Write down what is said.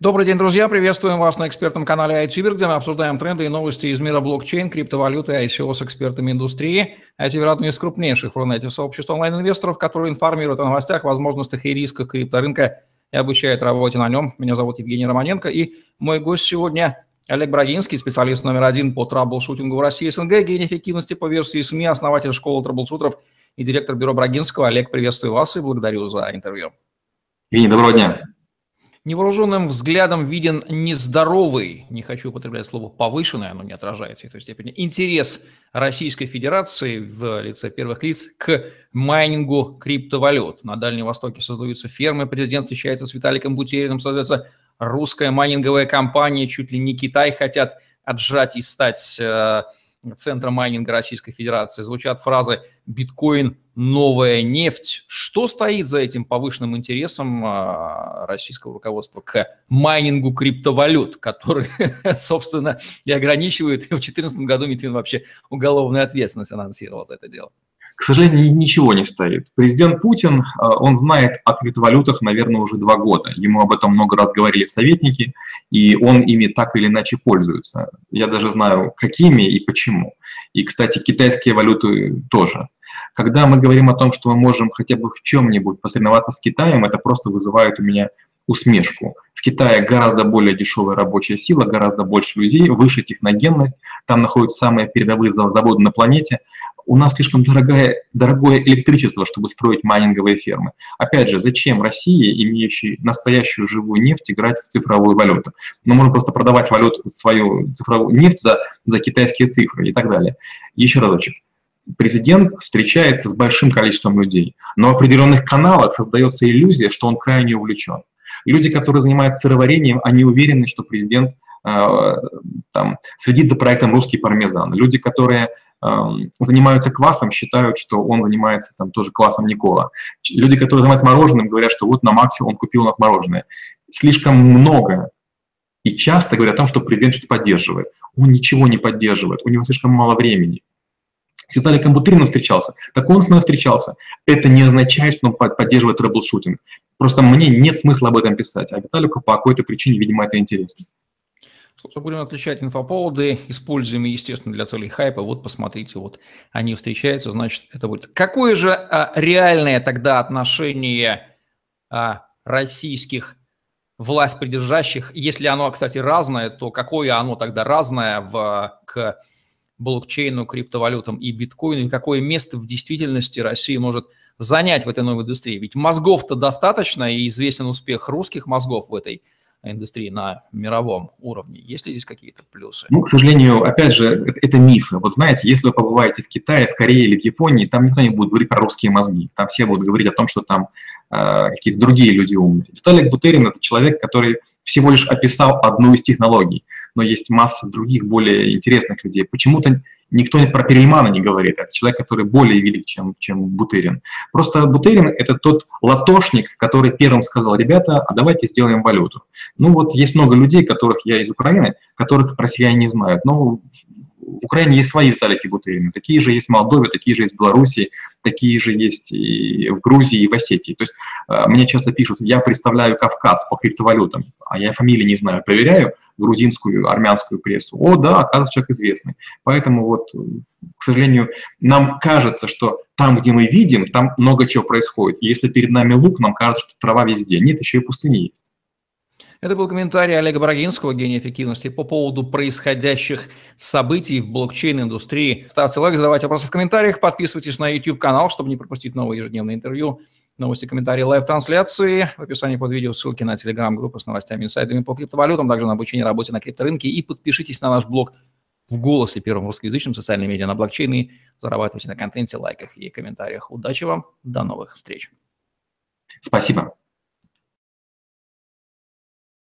Добрый день, друзья. Приветствуем вас на экспертном канале iTuber, где мы обсуждаем тренды и новости из мира блокчейн, криптовалюты и ICO с экспертами индустрии. iTuber – одно из крупнейших в Рунете сообществ онлайн-инвесторов, которые информируют о новостях, возможностях и рисках крипторынка и обучают работе на нем. Меня зовут Евгений Романенко, и мой гость сегодня Олег Брагинский, специалист номер один по траблшутингу в России СНГ, гений эффективности по версии СМИ, основатель школы траблшутеров и директор бюро Брагинского. Олег, приветствую вас и благодарю за интервью. Евгений, доброго дня. Невооруженным взглядом виден нездоровый, не хочу употреблять слово повышенный, оно не отражается в той степени, интерес Российской Федерации в лице первых лиц к майнингу криптовалют. На Дальнем Востоке создаются фермы, президент встречается с Виталиком Бутериным, создается русская майнинговая компания, чуть ли не Китай хотят отжать и стать центром майнинга Российской Федерации. Звучат фразы «биткоин новая нефть. Что стоит за этим повышенным интересом а, российского руководства к майнингу криптовалют, который, собственно, и ограничивает, и в 2014 году Митвин вообще уголовную ответственность анонсировал за это дело? К сожалению, ничего не стоит. Президент Путин, а, он знает о криптовалютах, наверное, уже два года. Ему об этом много раз говорили советники, и он ими так или иначе пользуется. Я даже знаю, какими и почему. И, кстати, китайские валюты тоже. Когда мы говорим о том, что мы можем хотя бы в чем-нибудь посоревноваться с Китаем, это просто вызывает у меня усмешку. В Китае гораздо более дешевая рабочая сила, гораздо больше людей, выше техногенность, там находятся самые передовые заводы на планете. У нас слишком дорогое, дорогое электричество, чтобы строить майнинговые фермы. Опять же, зачем России, имеющей настоящую живую нефть, играть в цифровую валюту? Мы можем просто продавать валюту, свою цифровую нефть за, за китайские цифры и так далее. Еще разочек президент встречается с большим количеством людей, но в определенных каналах создается иллюзия, что он крайне увлечен. Люди, которые занимаются сыроварением, они уверены, что президент э, там, следит за проектом «Русский пармезан». Люди, которые э, занимаются квасом, считают, что он занимается там тоже квасом Никола. Люди, которые занимаются мороженым, говорят, что вот на Максе он купил у нас мороженое. Слишком много и часто говорят о том, что президент что-то поддерживает. Он ничего не поддерживает, у него слишком мало времени с Виталиком Бутериным встречался, так он с мной встречался. Это не означает, что он поддерживает troubleshooting. Просто мне нет смысла об этом писать, а Виталику по какой-то причине, видимо, это интересно. Слушай, будем отличать инфоповоды, используемые, естественно, для целей хайпа. Вот, посмотрите, вот они встречаются, значит, это будет. Какое же а, реальное тогда отношение а, российских власть придержащих, если оно, кстати, разное, то какое оно тогда разное в, к блокчейну, криптовалютам и биткоину, и какое место в действительности Россия может занять в этой новой индустрии. Ведь мозгов-то достаточно, и известен успех русских мозгов в этой индустрии на мировом уровне. Есть ли здесь какие-то плюсы? Ну, к сожалению, опять же, это, мифы. Вот знаете, если вы побываете в Китае, в Корее или в Японии, там никто не будет говорить про русские мозги. Там все будут говорить о том, что там э, какие-то другие люди умные. Виталик Бутерин – это человек, который всего лишь описал одну из технологий, но есть масса других более интересных людей. Почему-то никто про Перельмана не говорит. Это человек, который более велик, чем, чем Бутерин. Просто Бутерин – это тот латошник, который первым сказал, ребята, а давайте сделаем валюту. Ну вот есть много людей, которых я из Украины, которых россияне не знают. Но в Украине есть свои Виталики Бутерины, такие же есть в Молдове, такие же есть в Беларуси, такие же есть и в Грузии, и в Осетии. То есть э, мне часто пишут, я представляю Кавказ по криптовалютам, а я фамилии не знаю, проверяю грузинскую, армянскую прессу. О, да, оказывается, человек известный. Поэтому вот, к сожалению, нам кажется, что там, где мы видим, там много чего происходит. И если перед нами лук, нам кажется, что трава везде. Нет, еще и пустыни есть. Это был комментарий Олега Брагинского, гения эффективности, по поводу происходящих событий в блокчейн-индустрии. Ставьте лайк, задавайте вопросы в комментариях, подписывайтесь на YouTube-канал, чтобы не пропустить новые ежедневные интервью, новости, комментарии, live-трансляции. В описании под видео ссылки на телеграм-группу с новостями инсайдами по криптовалютам, также на обучение работе на крипторынке. И подпишитесь на наш блог в голосе первым русскоязычным социальным медиа на блокчейне. Зарабатывайте на контенте, лайках и комментариях. Удачи вам, до новых встреч. Спасибо.